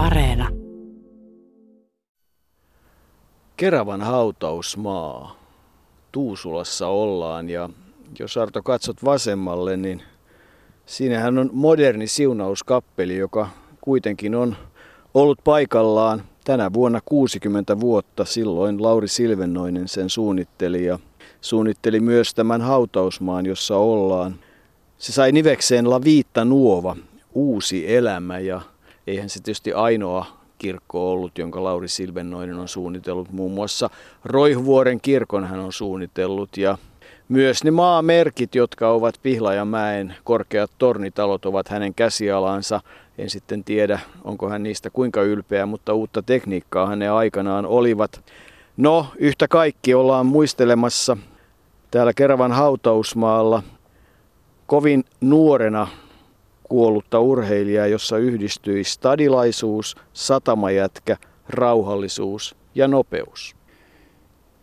Areena. Keravan hautausmaa. Tuusulassa ollaan ja jos Arto katsot vasemmalle, niin siinähän on moderni siunauskappeli, joka kuitenkin on ollut paikallaan tänä vuonna 60 vuotta. Silloin Lauri Silvennoinen sen suunnitteli ja suunnitteli myös tämän hautausmaan, jossa ollaan. Se sai nivekseen La Viitta Nuova, uusi elämä ja eihän se tietysti ainoa kirkko ollut, jonka Lauri Silvennoinen on suunnitellut. Muun muassa Roihuvuoren kirkon hän on suunnitellut ja myös ne maamerkit, jotka ovat Pihlajamäen korkeat tornitalot, ovat hänen käsialansa. En sitten tiedä, onko hän niistä kuinka ylpeä, mutta uutta tekniikkaa hänen aikanaan olivat. No, yhtä kaikki ollaan muistelemassa täällä Keravan hautausmaalla kovin nuorena kuollutta urheilijaa, jossa yhdistyi stadilaisuus, satamajätkä, rauhallisuus ja nopeus.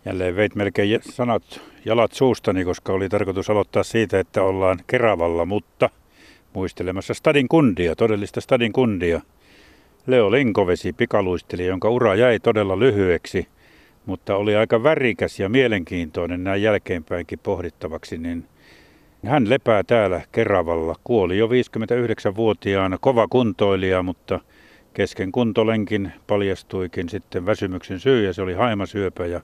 Jälleen veit melkein sanat jalat suustani, koska oli tarkoitus aloittaa siitä, että ollaan Keravalla, mutta muistelemassa stadin kundia, todellista stadin kundia. Leo Linkovesi pikaluisteli, jonka ura jäi todella lyhyeksi, mutta oli aika värikäs ja mielenkiintoinen näin jälkeenpäinkin pohdittavaksi, niin hän lepää täällä Keravalla. Kuoli jo 59-vuotiaana, kova kuntoilija, mutta kesken kuntolenkin paljastuikin sitten väsymyksen syy ja se oli haimasyöpä ja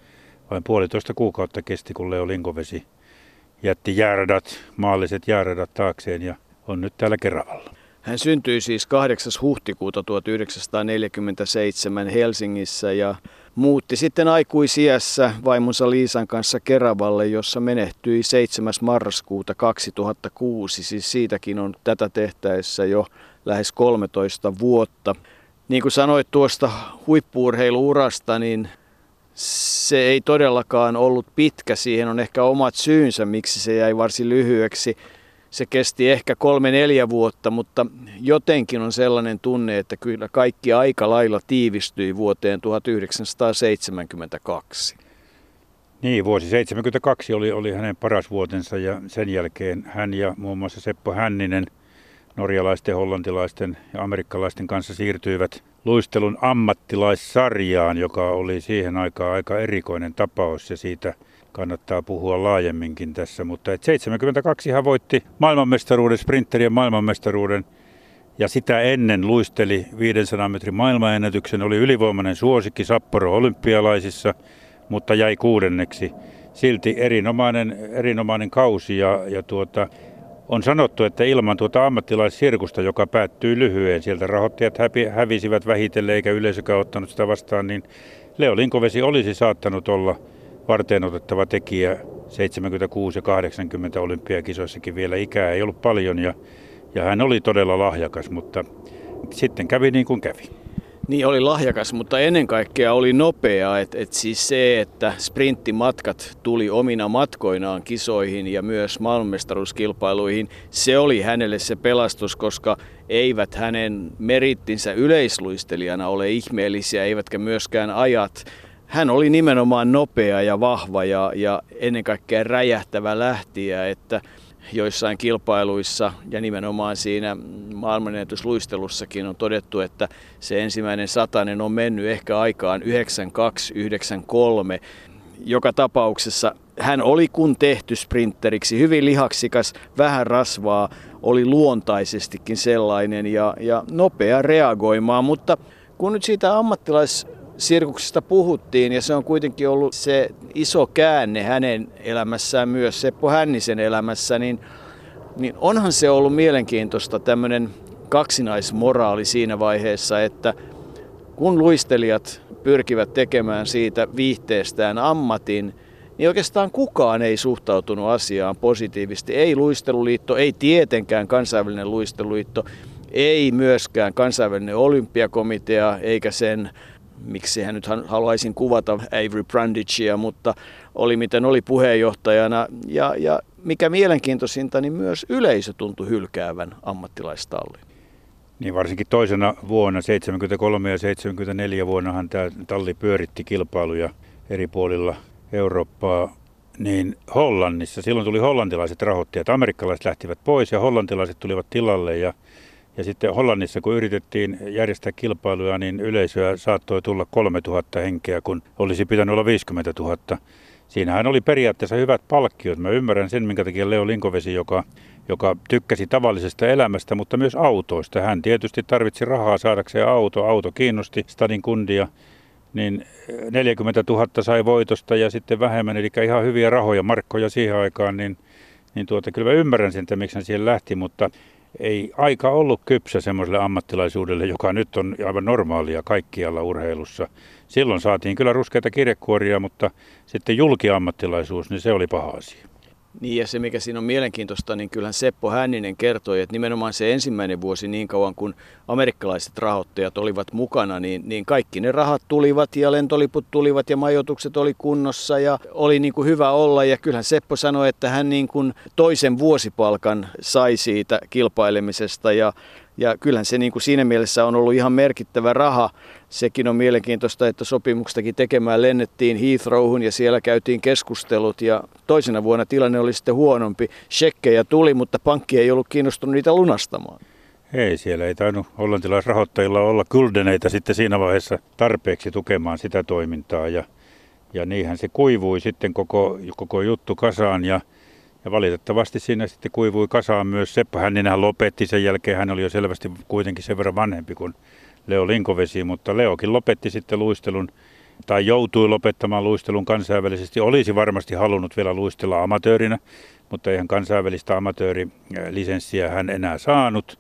vain puolitoista kuukautta kesti, kun Leo Linkovesi jätti jääradat, maalliset jääradat taakseen ja on nyt täällä Keravalla. Hän syntyi siis 8. huhtikuuta 1947 Helsingissä ja muutti sitten aikuisiässä vaimonsa Liisan kanssa Keravalle, jossa menehtyi 7. marraskuuta 2006. Siis siitäkin on tätä tehtäessä jo lähes 13 vuotta. Niin kuin sanoit tuosta huippuurheiluurasta, niin se ei todellakaan ollut pitkä. Siihen on ehkä omat syynsä, miksi se jäi varsin lyhyeksi. Se kesti ehkä kolme-neljä vuotta, mutta jotenkin on sellainen tunne, että kyllä kaikki aika lailla tiivistyi vuoteen 1972. Niin, vuosi 72 oli, oli hänen paras vuotensa ja sen jälkeen hän ja muun muassa Seppo Hänninen norjalaisten, hollantilaisten ja amerikkalaisten kanssa siirtyivät luistelun ammattilaissarjaan, joka oli siihen aikaan aika erikoinen tapaus ja siitä kannattaa puhua laajemminkin tässä. Mutta et 72 hän voitti maailmanmestaruuden, sprinterien maailmanmestaruuden ja sitä ennen luisteli 500 metrin maailmanennätyksen, oli ylivoimainen suosikki Sapporo olympialaisissa, mutta jäi kuudenneksi. Silti erinomainen, erinomainen kausi ja, ja tuota, on sanottu, että ilman tuota ammattilaissirkusta, joka päättyy lyhyen, sieltä rahoittajat hävi, hävisivät vähitellen eikä yleisökään ottanut sitä vastaan, niin Leo Linkovesi olisi saattanut olla varteen otettava tekijä 76 ja 80 olympiakisoissakin vielä ikää ei ollut paljon ja, ja hän oli todella lahjakas, mutta sitten kävi niin kuin kävi. Niin oli lahjakas, mutta ennen kaikkea oli nopea. Et, et siis se, että sprinttimatkat tuli omina matkoinaan kisoihin ja myös maailmanmestaruuskilpailuihin, se oli hänelle se pelastus, koska eivät hänen merittinsä yleisluistelijana ole ihmeellisiä, eivätkä myöskään ajat. Hän oli nimenomaan nopea ja vahva ja, ja ennen kaikkea räjähtävä lähtiä, että joissain kilpailuissa ja nimenomaan siinä maailmanennätysluistelussakin on todettu, että se ensimmäinen satanen on mennyt ehkä aikaan 92-93. Joka tapauksessa hän oli kun tehty sprinteriksi, hyvin lihaksikas, vähän rasvaa, oli luontaisestikin sellainen ja, ja nopea reagoimaan, mutta kun nyt siitä ammattilais sirkuksesta puhuttiin ja se on kuitenkin ollut se iso käänne hänen elämässään myös Seppo Hännisen elämässä, niin, niin onhan se ollut mielenkiintoista tämmöinen kaksinaismoraali siinä vaiheessa, että kun luistelijat pyrkivät tekemään siitä viihteestään ammatin, niin oikeastaan kukaan ei suhtautunut asiaan positiivisesti. Ei luisteluliitto, ei tietenkään kansainvälinen luisteluliitto, ei myöskään kansainvälinen olympiakomitea eikä sen miksi hän nyt haluaisin kuvata Avery Brandagea, mutta oli miten oli puheenjohtajana. Ja, ja mikä mielenkiintoisinta, niin myös yleisö tuntui hylkäävän ammattilaistallin. Niin varsinkin toisena vuonna, 73 ja 74 vuonnahan tämä talli pyöritti kilpailuja eri puolilla Eurooppaa. Niin Hollannissa, silloin tuli hollantilaiset rahoittajat, amerikkalaiset lähtivät pois ja hollantilaiset tulivat tilalle ja Ja sitten Hollannissa, kun yritettiin järjestää kilpailuja, niin yleisöä saattoi tulla 3000 henkeä, kun olisi pitänyt olla 50 000. Siinähän oli periaatteessa hyvät palkkiot. Mä ymmärrän sen, minkä takia Leo Linkovesi, joka, joka tykkäsi tavallisesta elämästä, mutta myös autoista. Hän tietysti tarvitsi rahaa saadakseen auto. Auto kiinnosti stadin kundia niin 40 000 sai voitosta ja sitten vähemmän, eli ihan hyviä rahoja, markkoja siihen aikaan, niin, niin tuota, kyllä mä ymmärrän sen, että miksi hän siihen lähti, mutta ei aika ollut kypsä semmoiselle ammattilaisuudelle, joka nyt on aivan normaalia kaikkialla urheilussa. Silloin saatiin kyllä ruskeita kirjekuoria, mutta sitten julkiammattilaisuus, niin se oli paha asia. Niin ja se mikä siinä on mielenkiintoista, niin kyllähän Seppo Hänninen kertoi, että nimenomaan se ensimmäinen vuosi niin kauan kun amerikkalaiset rahoittajat olivat mukana, niin, niin kaikki ne rahat tulivat ja lentoliput tulivat ja majoitukset oli kunnossa ja oli niin kuin hyvä olla. Ja kyllähän Seppo sanoi, että hän niin kuin toisen vuosipalkan sai siitä kilpailemisesta ja ja kyllähän se niin kuin siinä mielessä on ollut ihan merkittävä raha. Sekin on mielenkiintoista, että sopimuksestakin tekemään lennettiin Heathrowhun ja siellä käytiin keskustelut ja toisena vuonna tilanne oli sitten huonompi. Shekkejä tuli, mutta pankki ei ollut kiinnostunut niitä lunastamaan. Ei, siellä ei tainnut hollantilaisrahoittajilla olla kyldeneitä sitten siinä vaiheessa tarpeeksi tukemaan sitä toimintaa ja, ja niinhän se kuivui sitten koko, koko juttu kasaan ja ja valitettavasti siinä sitten kuivui kasaan myös Seppo Hänninenhän lopetti sen jälkeen. Hän oli jo selvästi kuitenkin sen verran vanhempi kuin Leo Linkovesi, mutta Leokin lopetti sitten luistelun tai joutui lopettamaan luistelun kansainvälisesti. Olisi varmasti halunnut vielä luistella amatöörinä, mutta eihän kansainvälistä amatöörilisenssiä hän enää saanut.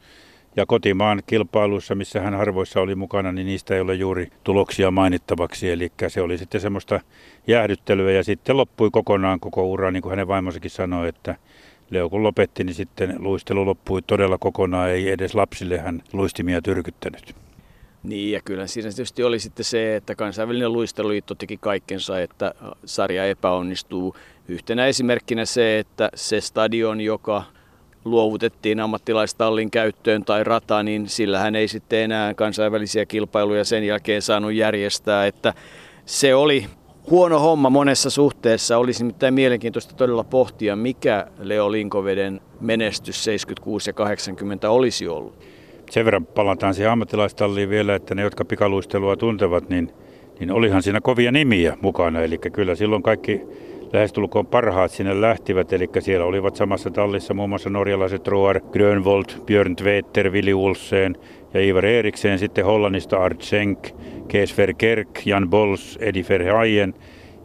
Ja kotimaan kilpailuissa, missä hän harvoissa oli mukana, niin niistä ei ole juuri tuloksia mainittavaksi. Eli se oli sitten semmoista jäähdyttelyä ja sitten loppui kokonaan koko ura, niin kuin hänen vaimonsakin sanoi, että Leo kun lopetti, niin sitten luistelu loppui todella kokonaan, ei edes lapsille hän luistimia tyrkyttänyt. Niin ja kyllä siinä tietysti oli sitten se, että kansainvälinen luisteluliitto teki kaikkensa, että sarja epäonnistuu. Yhtenä esimerkkinä se, että se stadion, joka luovutettiin ammattilaistallin käyttöön tai rata, niin sillähän ei sitten enää kansainvälisiä kilpailuja sen jälkeen saanut järjestää, että se oli huono homma monessa suhteessa. Olisi nimittäin mielenkiintoista todella pohtia, mikä Leo Linkoveden menestys 76 ja 80 olisi ollut. Sen verran palataan siihen ammattilaistalliin vielä, että ne, jotka pikaluistelua tuntevat, niin, niin olihan siinä kovia nimiä mukana. Eli kyllä silloin kaikki lähestulkoon parhaat sinne lähtivät, eli siellä olivat samassa tallissa muun muassa norjalaiset Roar Grönvold, Björn Tveter, Willy Olsen ja Ivar Eriksen, sitten Hollannista Art Schenk, Kees Verkerk, Jan Bols, Eddie Verheyen,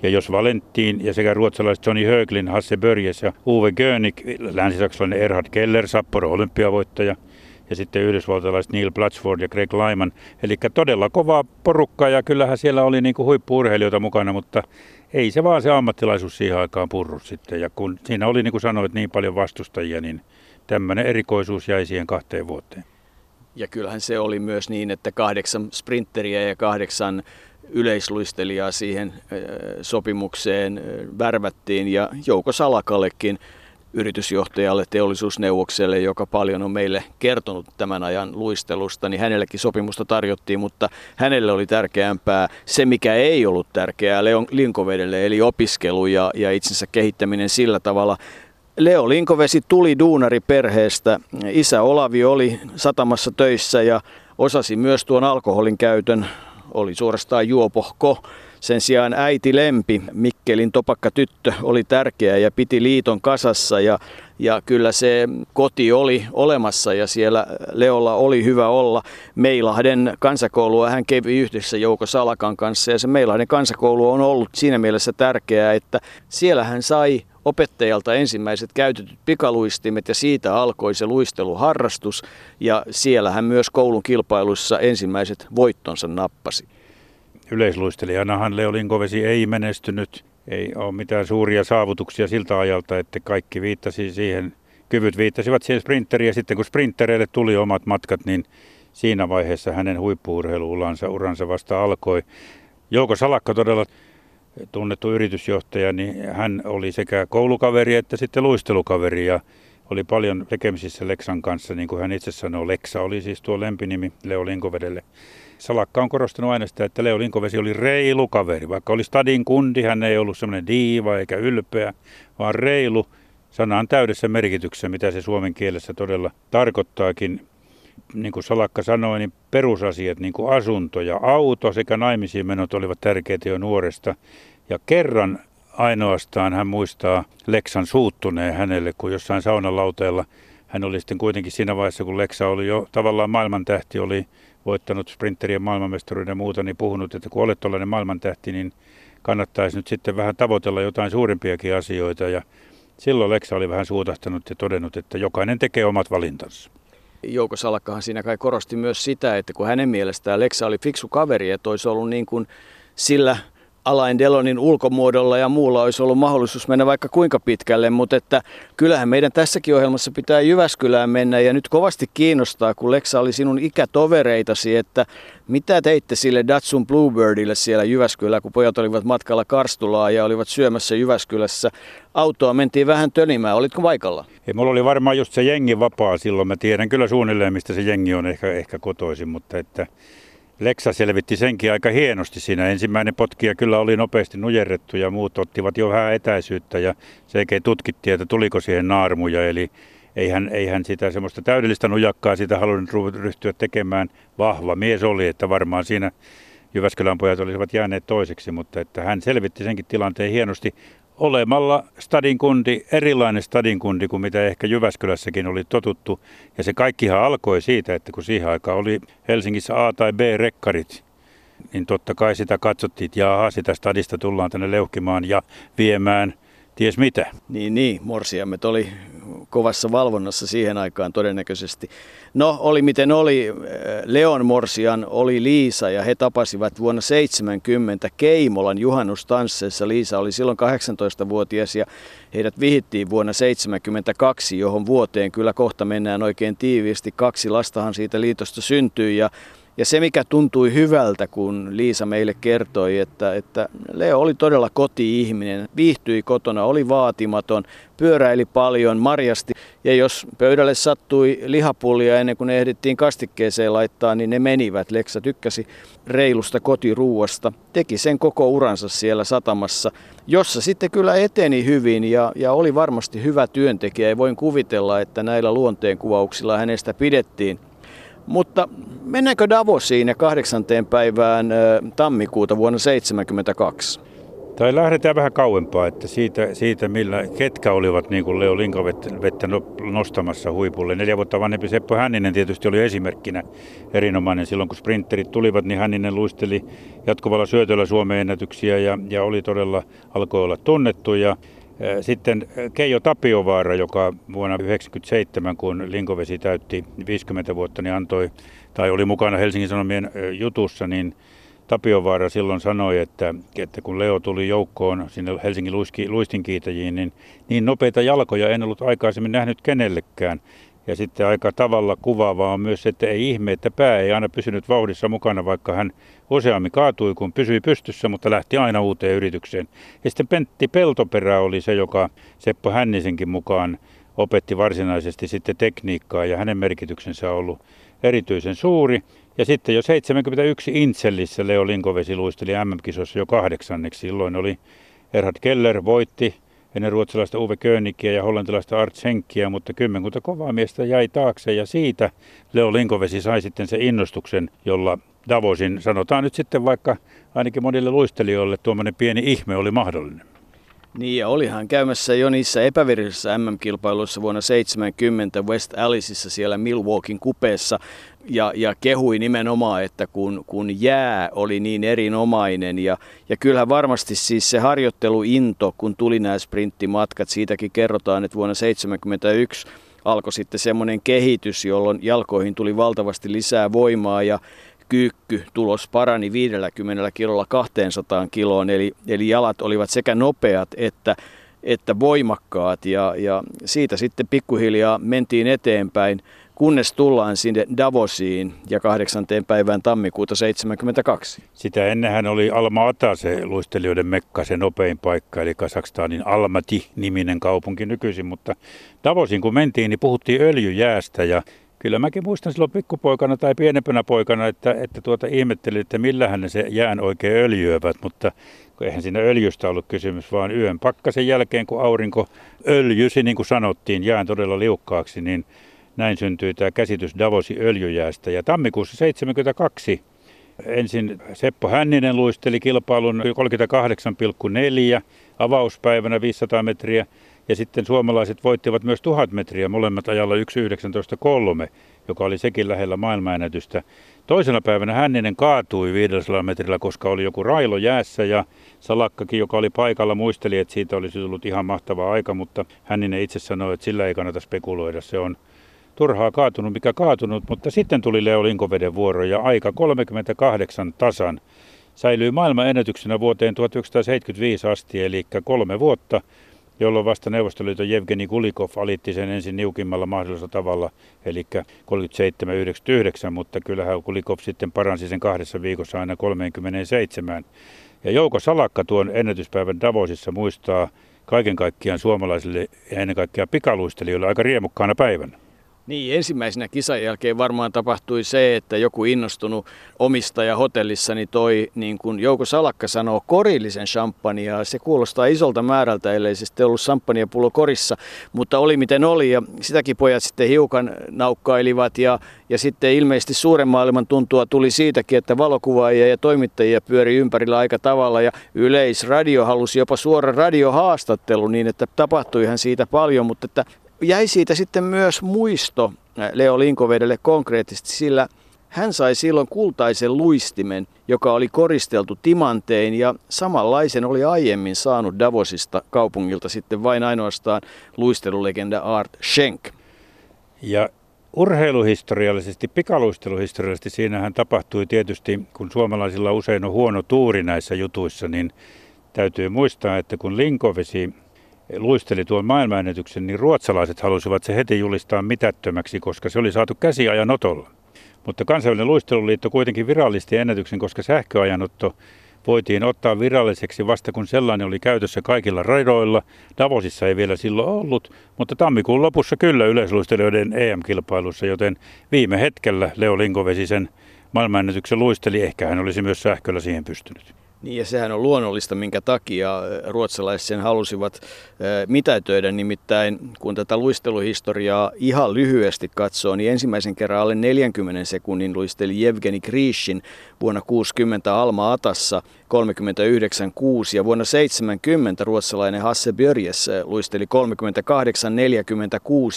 ja jos Valentin ja sekä ruotsalaiset Johnny Höglin, Hasse Börjes ja Uwe Gönig, länsisaksalainen Erhard Keller, Sapporo olympiavoittaja, ja sitten yhdysvaltalaiset Neil Blatchford ja Greg Lyman. Eli todella kova porukka ja kyllähän siellä oli niin kuin huippuurheilijoita mukana, mutta ei se vaan se ammattilaisuus siihen aikaan purru sitten. Ja kun siinä oli niin kuin sanoit niin paljon vastustajia, niin tämmöinen erikoisuus jäi siihen kahteen vuoteen. Ja kyllähän se oli myös niin, että kahdeksan sprinteriä ja kahdeksan yleisluistelijaa siihen sopimukseen värvättiin ja Jouko Salakallekin yritysjohtajalle, teollisuusneuvokselle, joka paljon on meille kertonut tämän ajan luistelusta, niin hänellekin sopimusta tarjottiin, mutta hänelle oli tärkeämpää se, mikä ei ollut tärkeää Leon Linkovedelle, eli opiskelu ja, ja itsensä kehittäminen sillä tavalla. Leo Linkovesi tuli duunari perheestä. Isä Olavi oli satamassa töissä ja osasi myös tuon alkoholin käytön, oli suorastaan juopohko. Sen sijaan äiti Lempi, Mikkelin topakka tyttö, oli tärkeä ja piti liiton kasassa ja, ja kyllä se koti oli olemassa ja siellä Leolla oli hyvä olla. Meilahden kansakoulua hän kävi yhdessä Jouko Salakan kanssa ja se Meilahden kansakoulu on ollut siinä mielessä tärkeää, että siellä hän sai opettajalta ensimmäiset käytetyt pikaluistimet ja siitä alkoi se luisteluharrastus ja siellä hän myös koulun kilpailuissa ensimmäiset voittonsa nappasi yleisluistelijanahan Leo Linkovesi ei menestynyt. Ei ole mitään suuria saavutuksia siltä ajalta, että kaikki viittasi siihen, kyvyt viittasivat siihen sprinteriin ja sitten kun sprintereille tuli omat matkat, niin siinä vaiheessa hänen huippuurheiluuransa uransa vasta alkoi. Jouko Salakka todella tunnettu yritysjohtaja, niin hän oli sekä koulukaveri että sitten luistelukaveri ja oli paljon tekemisissä Leksan kanssa, niin kuin hän itse sanoi. Leksa oli siis tuo lempinimi Leo Linkovedelle. Salakka on korostanut aina sitä, että Leo Linkovesi oli reilu kaveri. Vaikka oli stadin kundi, hän ei ollut semmoinen diiva eikä ylpeä, vaan reilu sanan täydessä merkityksessä, mitä se suomen kielessä todella tarkoittaakin. niin kuin Salakka sanoi, niin perusasiat, niin kuin asunto ja auto sekä naimisiin menot olivat tärkeitä jo nuoresta. Ja kerran ainoastaan hän muistaa Leksan suuttuneen hänelle, kun jossain saunalauteella hän oli sitten kuitenkin siinä vaiheessa, kun Leksa oli jo tavallaan maailmantähti, oli voittanut sprinterien maailmanmestaruuden ja muuta, niin puhunut, että kun olet tuollainen maailmantähti, niin kannattaisi nyt sitten vähän tavoitella jotain suurempiakin asioita. Ja silloin Leksa oli vähän suutahtanut ja todennut, että jokainen tekee omat valintansa. Jouko Salakkahan siinä kai korosti myös sitä, että kun hänen mielestään Leksa oli fiksu kaveri, että olisi ollut niin kuin sillä Alain Delonin ulkomuodolla ja muulla olisi ollut mahdollisuus mennä vaikka kuinka pitkälle, mutta että kyllähän meidän tässäkin ohjelmassa pitää Jyväskylään mennä ja nyt kovasti kiinnostaa, kun Leksa oli sinun ikätovereitasi, että mitä teitte sille Datsun Bluebirdille siellä Jyväskylällä, kun pojat olivat matkalla Karstulaa ja olivat syömässä Jyväskylässä. Autoa mentiin vähän tönimään, olitko paikalla? Ei, mulla oli varmaan just se jengi vapaa silloin, mä tiedän kyllä suunnilleen mistä se jengi on ehkä, ehkä kotoisin, mutta että Leksa selvitti senkin aika hienosti siinä. Ensimmäinen potkia kyllä oli nopeasti nujerrettu ja muut ottivat jo vähän etäisyyttä ja sekin tutkittiin, että tuliko siihen naarmuja. Eli eihän, eihän sitä semmoista täydellistä nujakkaa sitä halunnut ryhtyä tekemään. Vahva mies oli, että varmaan siinä Jyväskylän pojat olisivat jääneet toiseksi, mutta että hän selvitti senkin tilanteen hienosti olemalla stadinkundi, erilainen stadinkundi kuin mitä ehkä Jyväskylässäkin oli totuttu. Ja se kaikkihan alkoi siitä, että kun siihen aikaan oli Helsingissä A- tai B-rekkarit, niin totta kai sitä katsottiin, että jaha, sitä stadista tullaan tänne leuhkimaan ja viemään ties mitä. Niin, niin, morsiamme oli kovassa valvonnassa siihen aikaan todennäköisesti. No, oli miten oli. Leon Morsian oli Liisa ja he tapasivat vuonna 70 Keimolan juhannustansseissa. Liisa oli silloin 18-vuotias ja heidät vihittiin vuonna 72, johon vuoteen kyllä kohta mennään oikein tiiviisti. Kaksi lastahan siitä liitosta syntyi ja ja se, mikä tuntui hyvältä, kun Liisa meille kertoi, että, että Leo oli todella koti-ihminen, viihtyi kotona, oli vaatimaton, pyöräili paljon, marjasti. Ja jos pöydälle sattui lihapullia ennen kuin ne ehdittiin kastikkeeseen laittaa, niin ne menivät. Leksa tykkäsi reilusta kotiruuasta, teki sen koko uransa siellä satamassa, jossa sitten kyllä eteni hyvin ja, ja oli varmasti hyvä työntekijä. Ei voin kuvitella, että näillä luonteenkuvauksilla hänestä pidettiin. Mutta mennäänkö Davosiin ja kahdeksanteen päivään tammikuuta vuonna 1972? Tai lähdetään vähän kauempaa, että siitä, siitä millä, ketkä olivat niin kuin Leo Linkovettä no, nostamassa huipulle. Neljä vuotta vanhempi Seppo Hänninen tietysti oli esimerkkinä erinomainen. Silloin kun sprinterit tulivat, niin Hänninen luisteli jatkuvalla syötöllä Suomen ennätyksiä ja, ja oli todella, alkoi olla tunnettu. Ja sitten Keijo Tapiovaara, joka vuonna 1997, kun Linkovesi täytti 50 vuotta, niin antoi, tai oli mukana Helsingin Sanomien jutussa, niin Tapiovaara silloin sanoi, että, että kun Leo tuli joukkoon sinne Helsingin luistinkiitäjiin, niin niin nopeita jalkoja en ollut aikaisemmin nähnyt kenellekään. Ja sitten aika tavalla kuvaavaa on myös että ei ihme, että pää ei aina pysynyt vauhdissa mukana, vaikka hän useammin kaatui, kun pysyi pystyssä, mutta lähti aina uuteen yritykseen. Ja sitten Pentti Peltoperä oli se, joka Seppo Hännisenkin mukaan opetti varsinaisesti sitten tekniikkaa ja hänen merkityksensä on ollut erityisen suuri. Ja sitten jo 71 Intsellissä Leo Linkovesi luisteli MM-kisossa jo kahdeksanneksi. Silloin oli Erhard Keller voitti ennen ruotsalaista Uwe Königiä ja hollantilaista Art Schenkiä, mutta kymmenkunta kovaa miestä jäi taakse ja siitä Leo Linkovesi sai sitten se innostuksen, jolla Davosin, sanotaan nyt sitten vaikka ainakin monille luistelijoille tuommoinen pieni ihme oli mahdollinen. Niin ja olihan käymässä jo niissä epävirallisissa MM-kilpailuissa vuonna 70 West Aliceissa siellä Milwaukeein kupeessa. Ja, ja kehui nimenomaan, että kun, kun jää oli niin erinomainen. Ja, ja kyllähän varmasti siis se harjoitteluinto, kun tuli nämä sprinttimatkat, siitäkin kerrotaan, että vuonna 1971 alkoi sitten semmoinen kehitys, jolloin jalkoihin tuli valtavasti lisää voimaa. Ja kyykky tulos parani 50 kilolla 200 kiloon, eli, eli jalat olivat sekä nopeat että, että voimakkaat ja, ja siitä sitten pikkuhiljaa mentiin eteenpäin, kunnes tullaan sinne Davosiin ja kahdeksanteen päivään tammikuuta 72. Sitä ennenhän oli Alma Ata se luistelijoiden mekka, se nopein paikka, eli Kasakstanin Almati-niminen kaupunki nykyisin, mutta Davosiin kun mentiin, niin puhuttiin öljyjäästä ja Kyllä mäkin muistan silloin pikkupoikana tai pienempänä poikana, että, että tuota ihmettelin, että millähän ne se jään oikein öljyövät, mutta eihän siinä öljystä ollut kysymys, vaan yön pakkasen jälkeen, kun aurinko öljysi, niin kuin sanottiin, jään todella liukkaaksi, niin näin syntyi tämä käsitys Davosin öljyjäästä. Ja tammikuussa 72 ensin Seppo Hänninen luisteli kilpailun 38,4 avauspäivänä 500 metriä ja sitten suomalaiset voittivat myös 1000 metriä, molemmat ajalla 1.19.3, joka oli sekin lähellä maailmanennätystä. Toisena päivänä Hänninen kaatui 500 metrillä, koska oli joku railo jäässä ja Salakkakin, joka oli paikalla, muisteli, että siitä olisi tullut ihan mahtava aika, mutta Hänninen itse sanoi, että sillä ei kannata spekuloida. Se on turhaa kaatunut, mikä kaatunut, mutta sitten tuli Leo Linkoveden vuoro ja aika 38 tasan säilyy maailman ennätyksenä vuoteen 1975 asti, eli kolme vuotta jolloin vasta Neuvostoliiton Jevgeni Kulikov alitti sen ensin niukimmalla mahdollisella tavalla, eli 37-99, mutta kyllähän Kulikov sitten paransi sen kahdessa viikossa aina 37. Ja Jouko Salakka tuon ennätyspäivän Davosissa muistaa kaiken kaikkiaan suomalaisille ja ennen kaikkea pikaluistelijoille aika riemukkaana päivänä. Niin, ensimmäisenä kisan jälkeen varmaan tapahtui se, että joku innostunut omistaja hotellissa niin toi, niin kuin Jouko Salakka sanoo, korillisen champagnea. Se kuulostaa isolta määrältä, ellei se sitten ollut champagnepullo korissa, mutta oli miten oli ja sitäkin pojat sitten hiukan naukkailivat ja, ja sitten ilmeisesti suuren maailman tuntua tuli siitäkin, että valokuvaajia ja toimittajia pyöri ympärillä aika tavalla ja Yleisradio halusi jopa suora radiohaastattelu niin, että tapahtuihan siitä paljon, mutta että jäi siitä sitten myös muisto Leo Linkovedelle konkreettisesti, sillä hän sai silloin kultaisen luistimen, joka oli koristeltu timantein ja samanlaisen oli aiemmin saanut Davosista kaupungilta sitten vain ainoastaan luistelulegenda Art Schenk. Ja urheiluhistoriallisesti, pikaluisteluhistoriallisesti siinähän tapahtui tietysti, kun suomalaisilla usein on huono tuuri näissä jutuissa, niin täytyy muistaa, että kun Linkovesi luisteli tuon maailmanennätyksen, niin ruotsalaiset halusivat se heti julistaa mitättömäksi, koska se oli saatu käsiajan otolla. Mutta kansainvälinen luisteluliitto kuitenkin virallisti ennätyksen, koska sähköajanotto voitiin ottaa viralliseksi vasta kun sellainen oli käytössä kaikilla radoilla. Davosissa ei vielä silloin ollut, mutta tammikuun lopussa kyllä yleisluistelijoiden EM-kilpailussa, joten viime hetkellä Leo Linkovesi sen maailmanennätyksen luisteli. Ehkä hän olisi myös sähköllä siihen pystynyt. Niin ja sehän on luonnollista, minkä takia ruotsalaiset sen halusivat mitätöidä. Nimittäin kun tätä luisteluhistoriaa ihan lyhyesti katsoo, niin ensimmäisen kerran alle 40 sekunnin luisteli Evgeni Grishin vuonna 60 Alma Atassa 39.6 ja vuonna 70 ruotsalainen Hasse Börjes luisteli 38.46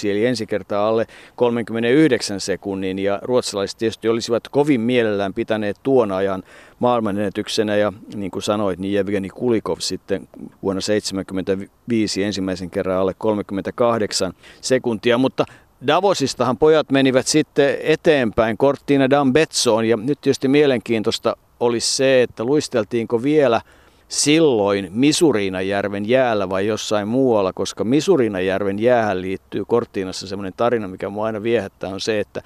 eli ensi kertaa alle 39 sekunnin ja ruotsalaiset tietysti olisivat kovin mielellään pitäneet tuon ajan maailmanennätyksenä ja niin kuin sanoit, niin Evgeni Kulikov sitten vuonna 75 ensimmäisen kerran alle 38 sekuntia, mutta Davosistahan pojat menivät sitten eteenpäin Cortina d'Ambezzoon. Ja nyt tietysti mielenkiintoista olisi se, että luisteltiinko vielä silloin Misuriinajärven jäällä vai jossain muualla, koska Misuriinajärven jäähän liittyy Korttiinassa semmoinen tarina, mikä mua aina viehättää, on se, että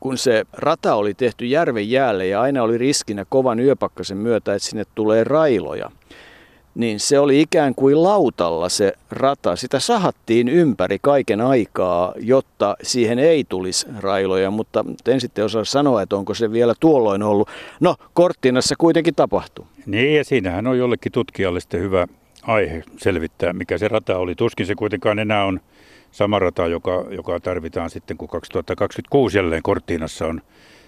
kun se rata oli tehty järven jäälle ja aina oli riskinä kovan yöpakkasen myötä, että sinne tulee railoja, niin se oli ikään kuin lautalla se rata. Sitä sahattiin ympäri kaiken aikaa, jotta siihen ei tulisi railoja, mutta en sitten osaa sanoa, että onko se vielä tuolloin ollut. No, Korttinassa kuitenkin tapahtui. Niin, ja siinähän on jollekin tutkijalle sitten hyvä aihe selvittää, mikä se rata oli. Tuskin se kuitenkaan enää on sama rata, joka, joka tarvitaan sitten, kun 2026 jälleen Korttiinassa on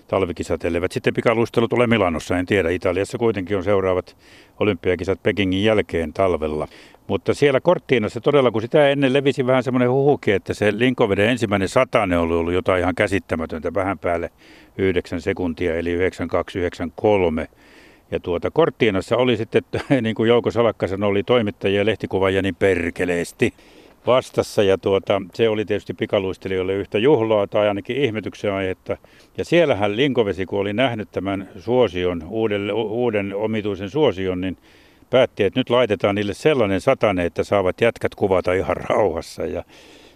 talvikisat, elleivät sitten pikaluistelut ole Milanossa, en tiedä. Italiassa kuitenkin on seuraavat olympiakisat Pekingin jälkeen talvella. Mutta siellä Korttiinassa todella, kun sitä ennen levisi vähän semmoinen huhuki, että se Linkoveden ensimmäinen satane oli ollut jotain ihan käsittämätöntä, vähän päälle 9 sekuntia, eli 9293. Ja tuota, Korttiinassa oli sitten, niin kuin Jouko Salakka sanoi, oli toimittajia ja lehtikuvaajia niin perkeleesti vastassa ja tuota, se oli tietysti pikaluistelijoille yhtä juhlaa tai ainakin ihmetyksen aihetta. Ja siellähän Linkovesi, kun oli nähnyt tämän suosion, uuden, uuden omituisen suosion, niin päätti, että nyt laitetaan niille sellainen satane, että saavat jätkät kuvata ihan rauhassa. Ja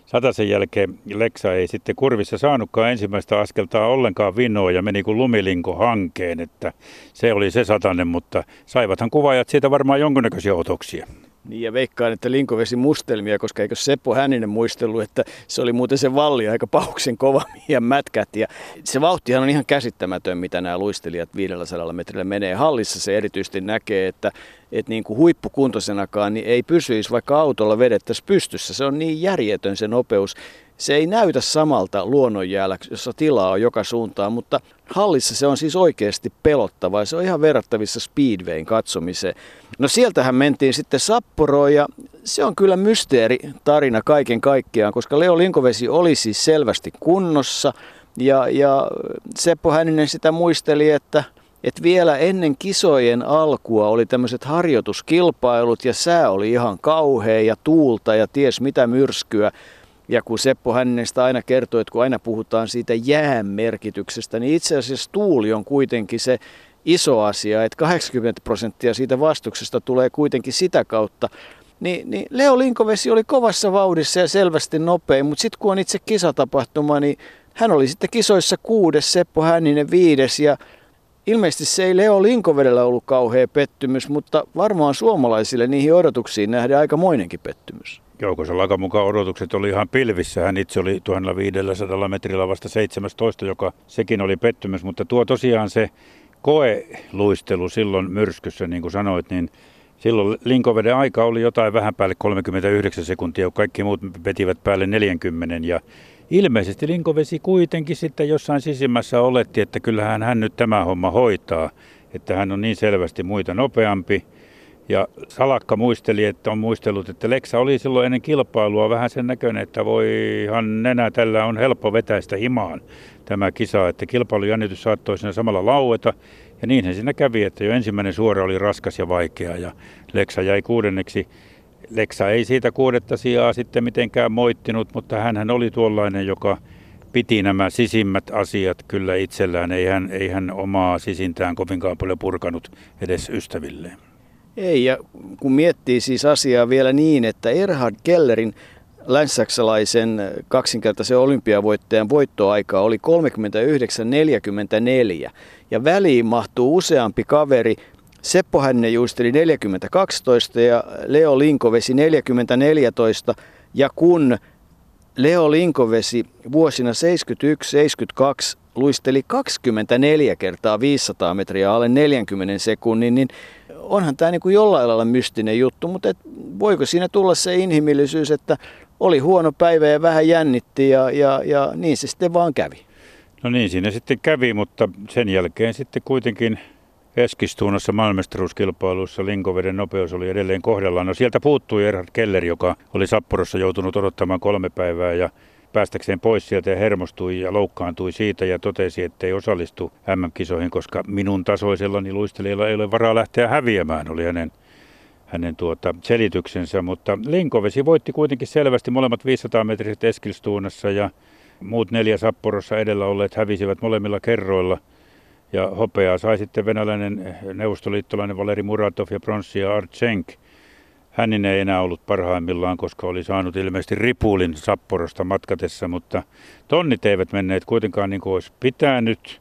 sataisen jälkeen Leksa ei sitten kurvissa saanutkaan ensimmäistä askeltaa ollenkaan vinoa ja meni kuin lumilinko hankeen, että se oli se satanen, mutta saivathan kuvaajat siitä varmaan jonkunnäköisiä otoksia. Niin ja veikkaan, että Linko vesi mustelmia, koska eikö Seppo Hänninen muistellut, että se oli muuten se valli aika pauksen kova ja mätkät. Ja se vauhtihan on ihan käsittämätön, mitä nämä luistelijat 500 metrillä menee. Hallissa se erityisesti näkee, että, että niin kuin huippukuntoisenakaan niin ei pysyisi, vaikka autolla vedettäisiin pystyssä. Se on niin järjetön se nopeus. Se ei näytä samalta luonnonjäällä, jossa tilaa on joka suuntaan, mutta hallissa se on siis oikeasti pelottava ja se on ihan verrattavissa Speedwayn katsomiseen. No sieltähän mentiin sitten Sapporoon ja se on kyllä mysteeri tarina kaiken kaikkiaan, koska Leo Linkovesi oli siis selvästi kunnossa ja, ja Seppo Hänninen sitä muisteli, että että vielä ennen kisojen alkua oli tämmöiset harjoituskilpailut ja sää oli ihan kauhea ja tuulta ja ties mitä myrskyä. Ja kun Seppo Hännestä aina kertoo, että kun aina puhutaan siitä jään merkityksestä, niin itse asiassa tuuli on kuitenkin se iso asia, että 80 prosenttia siitä vastuksesta tulee kuitenkin sitä kautta. Niin, niin Leo Linkovesi oli kovassa vauhdissa ja selvästi nopein, mutta sitten kun on itse kisatapahtuma, niin hän oli sitten kisoissa kuudes, Seppo Hänninen viides ja ilmeisesti se ei Leo Linkovedellä ollut kauhea pettymys, mutta varmaan suomalaisille niihin odotuksiin nähdään aika moinenkin pettymys. Joukossa Lakan mukaan odotukset oli ihan pilvissä. Hän itse oli 1500 metrillä vasta 17, joka sekin oli pettymys. Mutta tuo tosiaan se koeluistelu silloin myrskyssä, niin kuin sanoit, niin silloin Linkoveden aika oli jotain vähän päälle 39 sekuntia, kaikki muut vetivät päälle 40. Ja ilmeisesti Linkovesi kuitenkin sitten jossain sisimmässä oletti, että kyllähän hän nyt tämä homma hoitaa, että hän on niin selvästi muita nopeampi. Ja Salakka muisteli, että on muistellut, että Leksa oli silloin ennen kilpailua vähän sen näköinen, että voihan nenä tällä on helppo vetäistä himaan tämä kisa, että kilpailujännitys saattoi siinä samalla laueta. Ja niinhän siinä kävi, että jo ensimmäinen suora oli raskas ja vaikea ja Leksa jäi kuudenneksi. Leksa ei siitä kuudetta sijaa sitten mitenkään moittinut, mutta hän oli tuollainen, joka piti nämä sisimmät asiat kyllä itsellään. Ei hän, ei hän omaa sisintään kovinkaan paljon purkanut edes ystävilleen. Ei, ja kun miettii siis asiaa vielä niin, että Erhard Kellerin länsisaksalaisen kaksinkertaisen olympiavoittajan voittoaika oli 39.44 ja väliin mahtuu useampi kaveri. Seppo Hänninen juisteli 40.12 ja Leo Linkovesi 40.14 ja kun Leo Linkovesi vuosina 71-72 luisteli 24 kertaa 500 metriä alle 40 sekunnin, niin onhan tämä niin kuin jollain lailla mystinen juttu, mutta et voiko siinä tulla se inhimillisyys, että oli huono päivä ja vähän jännitti ja, ja, ja niin se sitten vaan kävi. No niin, siinä sitten kävi, mutta sen jälkeen sitten kuitenkin Eskistuunassa maailmestaruuskilpailussa Linkoveden nopeus oli edelleen kohdallaan. No sieltä puuttui Erhard Keller, joka oli Sapporossa joutunut odottamaan kolme päivää ja päästäkseen pois sieltä ja hermostui ja loukkaantui siitä ja totesi, että ei osallistu MM-kisoihin, koska minun tasoisellani luistelijalla ei ole varaa lähteä häviämään, oli hänen, hänen tuota selityksensä. Mutta Linkovesi voitti kuitenkin selvästi molemmat 500 metriset Eskilstuunassa ja muut neljä Sapporossa edellä olleet hävisivät molemmilla kerroilla. Ja hopeaa sai sitten venäläinen neuvostoliittolainen Valeri Muratov ja pronssia Artsenk – Hänin ei enää ollut parhaimmillaan, koska oli saanut ilmeisesti ripulin Sapporosta matkatessa, mutta tonnit eivät menneet kuitenkaan niin kuin olisi pitänyt.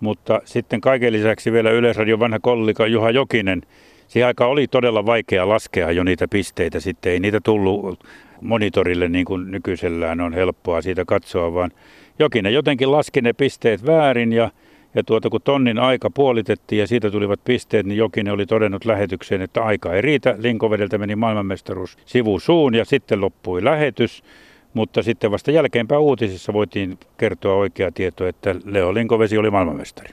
Mutta sitten kaiken lisäksi vielä Yleisradion vanha kollika Juha Jokinen, siihen aikaan oli todella vaikea laskea jo niitä pisteitä, sitten ei niitä tullut monitorille niin kuin nykyisellään on helppoa siitä katsoa, vaan Jokinen jotenkin laski ne pisteet väärin ja ja tuota, kun tonnin aika puolitettiin ja siitä tulivat pisteet, niin Jokinen oli todennut lähetykseen, että aika ei riitä. Linkovedeltä meni maailmanmestaruus sivusuun ja sitten loppui lähetys. Mutta sitten vasta jälkeenpäin uutisissa voitiin kertoa oikea tieto, että Leo Linkovesi oli maailmanmestari.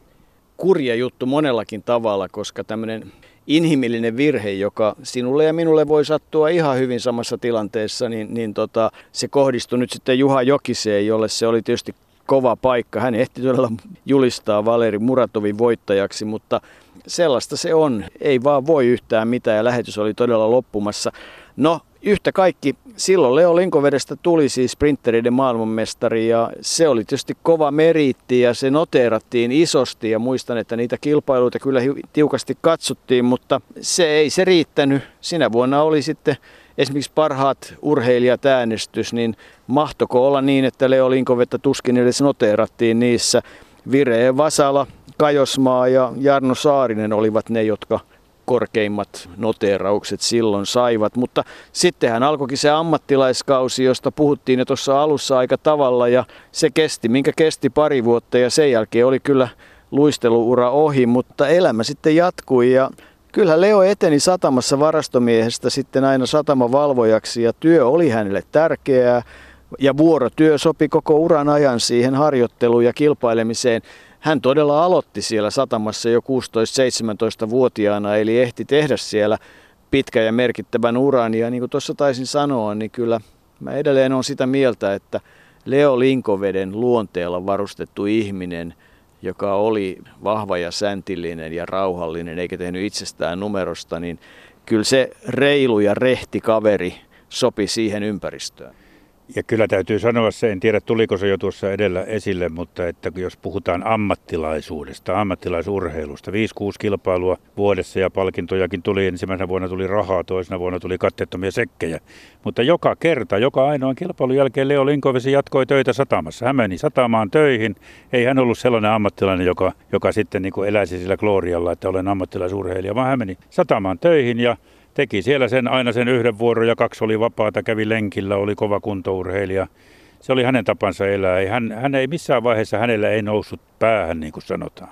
Kurja juttu monellakin tavalla, koska tämmöinen inhimillinen virhe, joka sinulle ja minulle voi sattua ihan hyvin samassa tilanteessa, niin, niin tota, se kohdistui nyt sitten Juha Jokiseen, jolle se oli tietysti kova paikka. Hän ehti todella julistaa Valeri Muratovin voittajaksi, mutta sellaista se on. Ei vaan voi yhtään mitään ja lähetys oli todella loppumassa. No, yhtä kaikki, silloin Leo Linkovedestä tuli siis sprintereiden maailmanmestari ja se oli tietysti kova meriitti ja se noteerattiin isosti ja muistan, että niitä kilpailuita kyllä tiukasti katsottiin, mutta se ei se riittänyt. Sinä vuonna oli sitten esimerkiksi parhaat urheilijat äänestys, niin mahtoko olla niin, että Leo Linkovetta tuskin edes noteerattiin niissä. Vire Vasala, Kajosmaa ja Jarno Saarinen olivat ne, jotka korkeimmat noteeraukset silloin saivat. Mutta sittenhän alkoikin se ammattilaiskausi, josta puhuttiin jo tuossa alussa aika tavalla ja se kesti, minkä kesti pari vuotta ja sen jälkeen oli kyllä luisteluura ohi, mutta elämä sitten jatkui ja Kyllä Leo eteni satamassa varastomiehestä sitten aina satamavalvojaksi ja työ oli hänelle tärkeää. Ja vuorotyö sopi koko uran ajan siihen harjoitteluun ja kilpailemiseen. Hän todella aloitti siellä satamassa jo 16-17-vuotiaana, eli ehti tehdä siellä pitkä ja merkittävän uran. Ja niin kuin tuossa taisin sanoa, niin kyllä mä edelleen olen sitä mieltä, että Leo Linkoveden luonteella varustettu ihminen, joka oli vahva ja säntillinen ja rauhallinen eikä tehnyt itsestään numerosta, niin kyllä se reilu ja rehti kaveri sopi siihen ympäristöön. Ja kyllä täytyy sanoa se, en tiedä tuliko se jo tuossa edellä esille, mutta että jos puhutaan ammattilaisuudesta, ammattilaisurheilusta, 5-6 kilpailua vuodessa ja palkintojakin tuli, ensimmäisenä vuonna tuli rahaa, toisena vuonna tuli katteettomia sekkejä. Mutta joka kerta, joka ainoan kilpailun jälkeen Leo Linkovesi jatkoi töitä satamassa. Hän meni satamaan töihin. Ei hän ollut sellainen ammattilainen, joka, joka sitten niin kuin eläisi sillä glorialla, että olen ammattilaisurheilija, vaan hän meni satamaan töihin ja teki siellä sen aina sen yhden vuoron ja kaksi oli vapaata, kävi lenkillä, oli kova kuntourheilija. Se oli hänen tapansa elää. Ei, hän, hän ei missään vaiheessa hänellä ei noussut päähän, niin kuin sanotaan.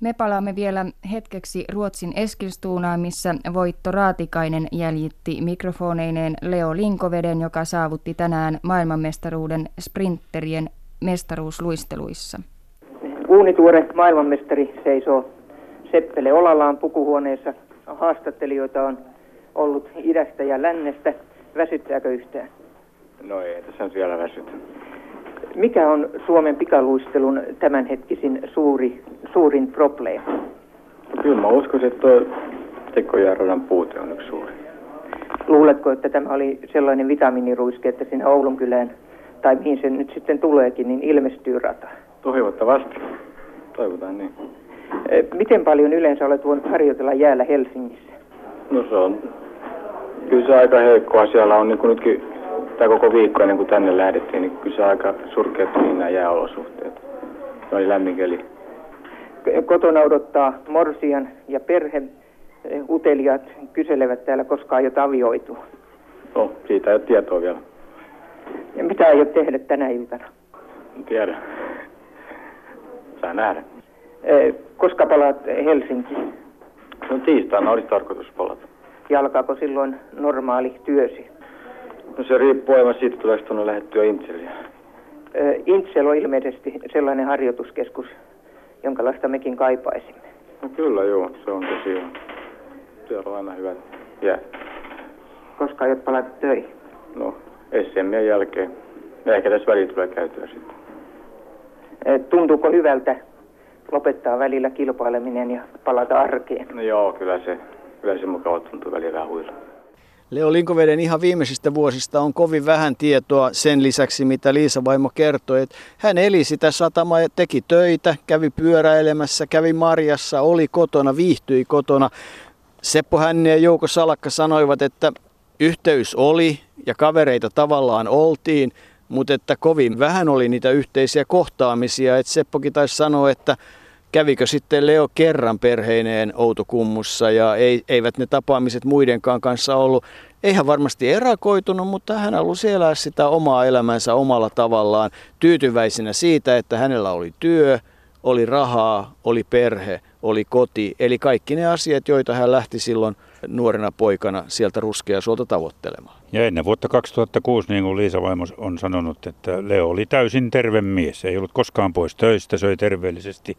Me palaamme vielä hetkeksi Ruotsin Eskilstuunaan, missä Voitto Raatikainen jäljitti mikrofoneineen Leo Linkoveden, joka saavutti tänään maailmanmestaruuden sprinterien mestaruusluisteluissa. Uunituore maailmanmestari seisoo Seppele Olalaan pukuhuoneessa haastattelijoita on ollut idästä ja lännestä. Väsyttääkö yhtään? No ei, tässä on vielä väsytä. Mikä on Suomen pikaluistelun tämänhetkisin suuri, suurin probleema? Kyllä mä uskoisin, että tuo tekojärjestelmän puute on yksi suuri. Luuletko, että tämä oli sellainen vitamiiniruiske, että sinne Oulun kylään, tai mihin se nyt sitten tuleekin, niin ilmestyy rata? Toivottavasti. Toivotaan niin. Miten paljon yleensä olet voinut harjoitella jäällä Helsingissä? No se on, kyllä se aika heikkoa. Siellä on niin kuin nytkin tämä koko viikko ennen kuin tänne lähdettiin, niin kyllä se aika surkeat niin nämä jääolosuhteet. Se oli lämmin keli. Kotona odottaa morsian ja perhe. Utelijat kyselevät täällä, koska aiot avioitua. No, siitä ei ole tietoa vielä. Ja mitä aiot tehdä tänä iltana? En tiedä. Saa nähdä. Koska palaat Helsinkiin? No tiistaina olisi tarkoitus palata. Ja alkaako silloin normaali työsi? No se riippuu aivan siitä, tuleeko tuonne lähettyä Intseliä. Intsel on ilmeisesti sellainen harjoituskeskus, jonkalaista mekin kaipaisimme. No kyllä joo, se on tosiaan. Siellä on aina hyvät jää. Koska aiot palata töihin? No, SMien jälkeen. Ja ehkä tässä väliin tulee käytyä sitten. Tuntuuko hyvältä lopettaa välillä kilpaileminen ja palata arkeen. No joo, kyllä se, kyllä se mukava tuntuu välillä vähän huilla. Leo Linkoveden ihan viimeisistä vuosista on kovin vähän tietoa sen lisäksi, mitä Liisa Vaimo kertoi. Että hän eli sitä satamaa ja teki töitä, kävi pyöräilemässä, kävi marjassa, oli kotona, viihtyi kotona. Seppo Hänninen ja Jouko Salakka sanoivat, että yhteys oli ja kavereita tavallaan oltiin, mutta että kovin vähän oli niitä yhteisiä kohtaamisia. Et Seppokin taisi sanoa, että kävikö sitten Leo kerran perheineen Outokummussa ja ei, eivät ne tapaamiset muidenkaan kanssa ollut. Eihän varmasti erakoitunut, mutta hän halusi elää sitä omaa elämänsä omalla tavallaan tyytyväisenä siitä, että hänellä oli työ, oli rahaa, oli perhe, oli koti. Eli kaikki ne asiat, joita hän lähti silloin nuorena poikana sieltä suolta tavoittelemaan. Ja ennen vuotta 2006, niin kuin Liisa Vaimo on sanonut, että Leo oli täysin terve mies. Ei ollut koskaan pois töistä, söi terveellisesti,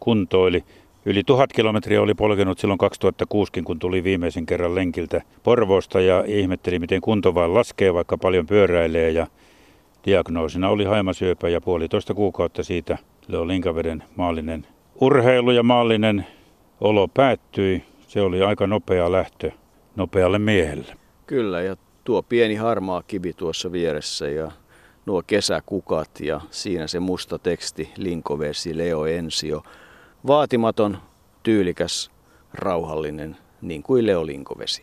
kuntoili. Yli tuhat kilometriä oli polkenut silloin 2006, kun tuli viimeisen kerran lenkiltä Porvoosta ja ihmetteli, miten kunto vaan laskee, vaikka paljon pyöräilee. Ja diagnoosina oli haimasyöpä ja puolitoista kuukautta siitä Leo Linkaveden maallinen urheilu ja maallinen olo päättyi. Se oli aika nopea lähtö nopealle miehelle. Kyllä, ja tuo pieni harmaa kivi tuossa vieressä ja nuo kesäkukat ja siinä se musta teksti Linkovesi Leo Ensio. Vaatimaton, tyylikäs, rauhallinen, niin kuin Leo Linkovesi.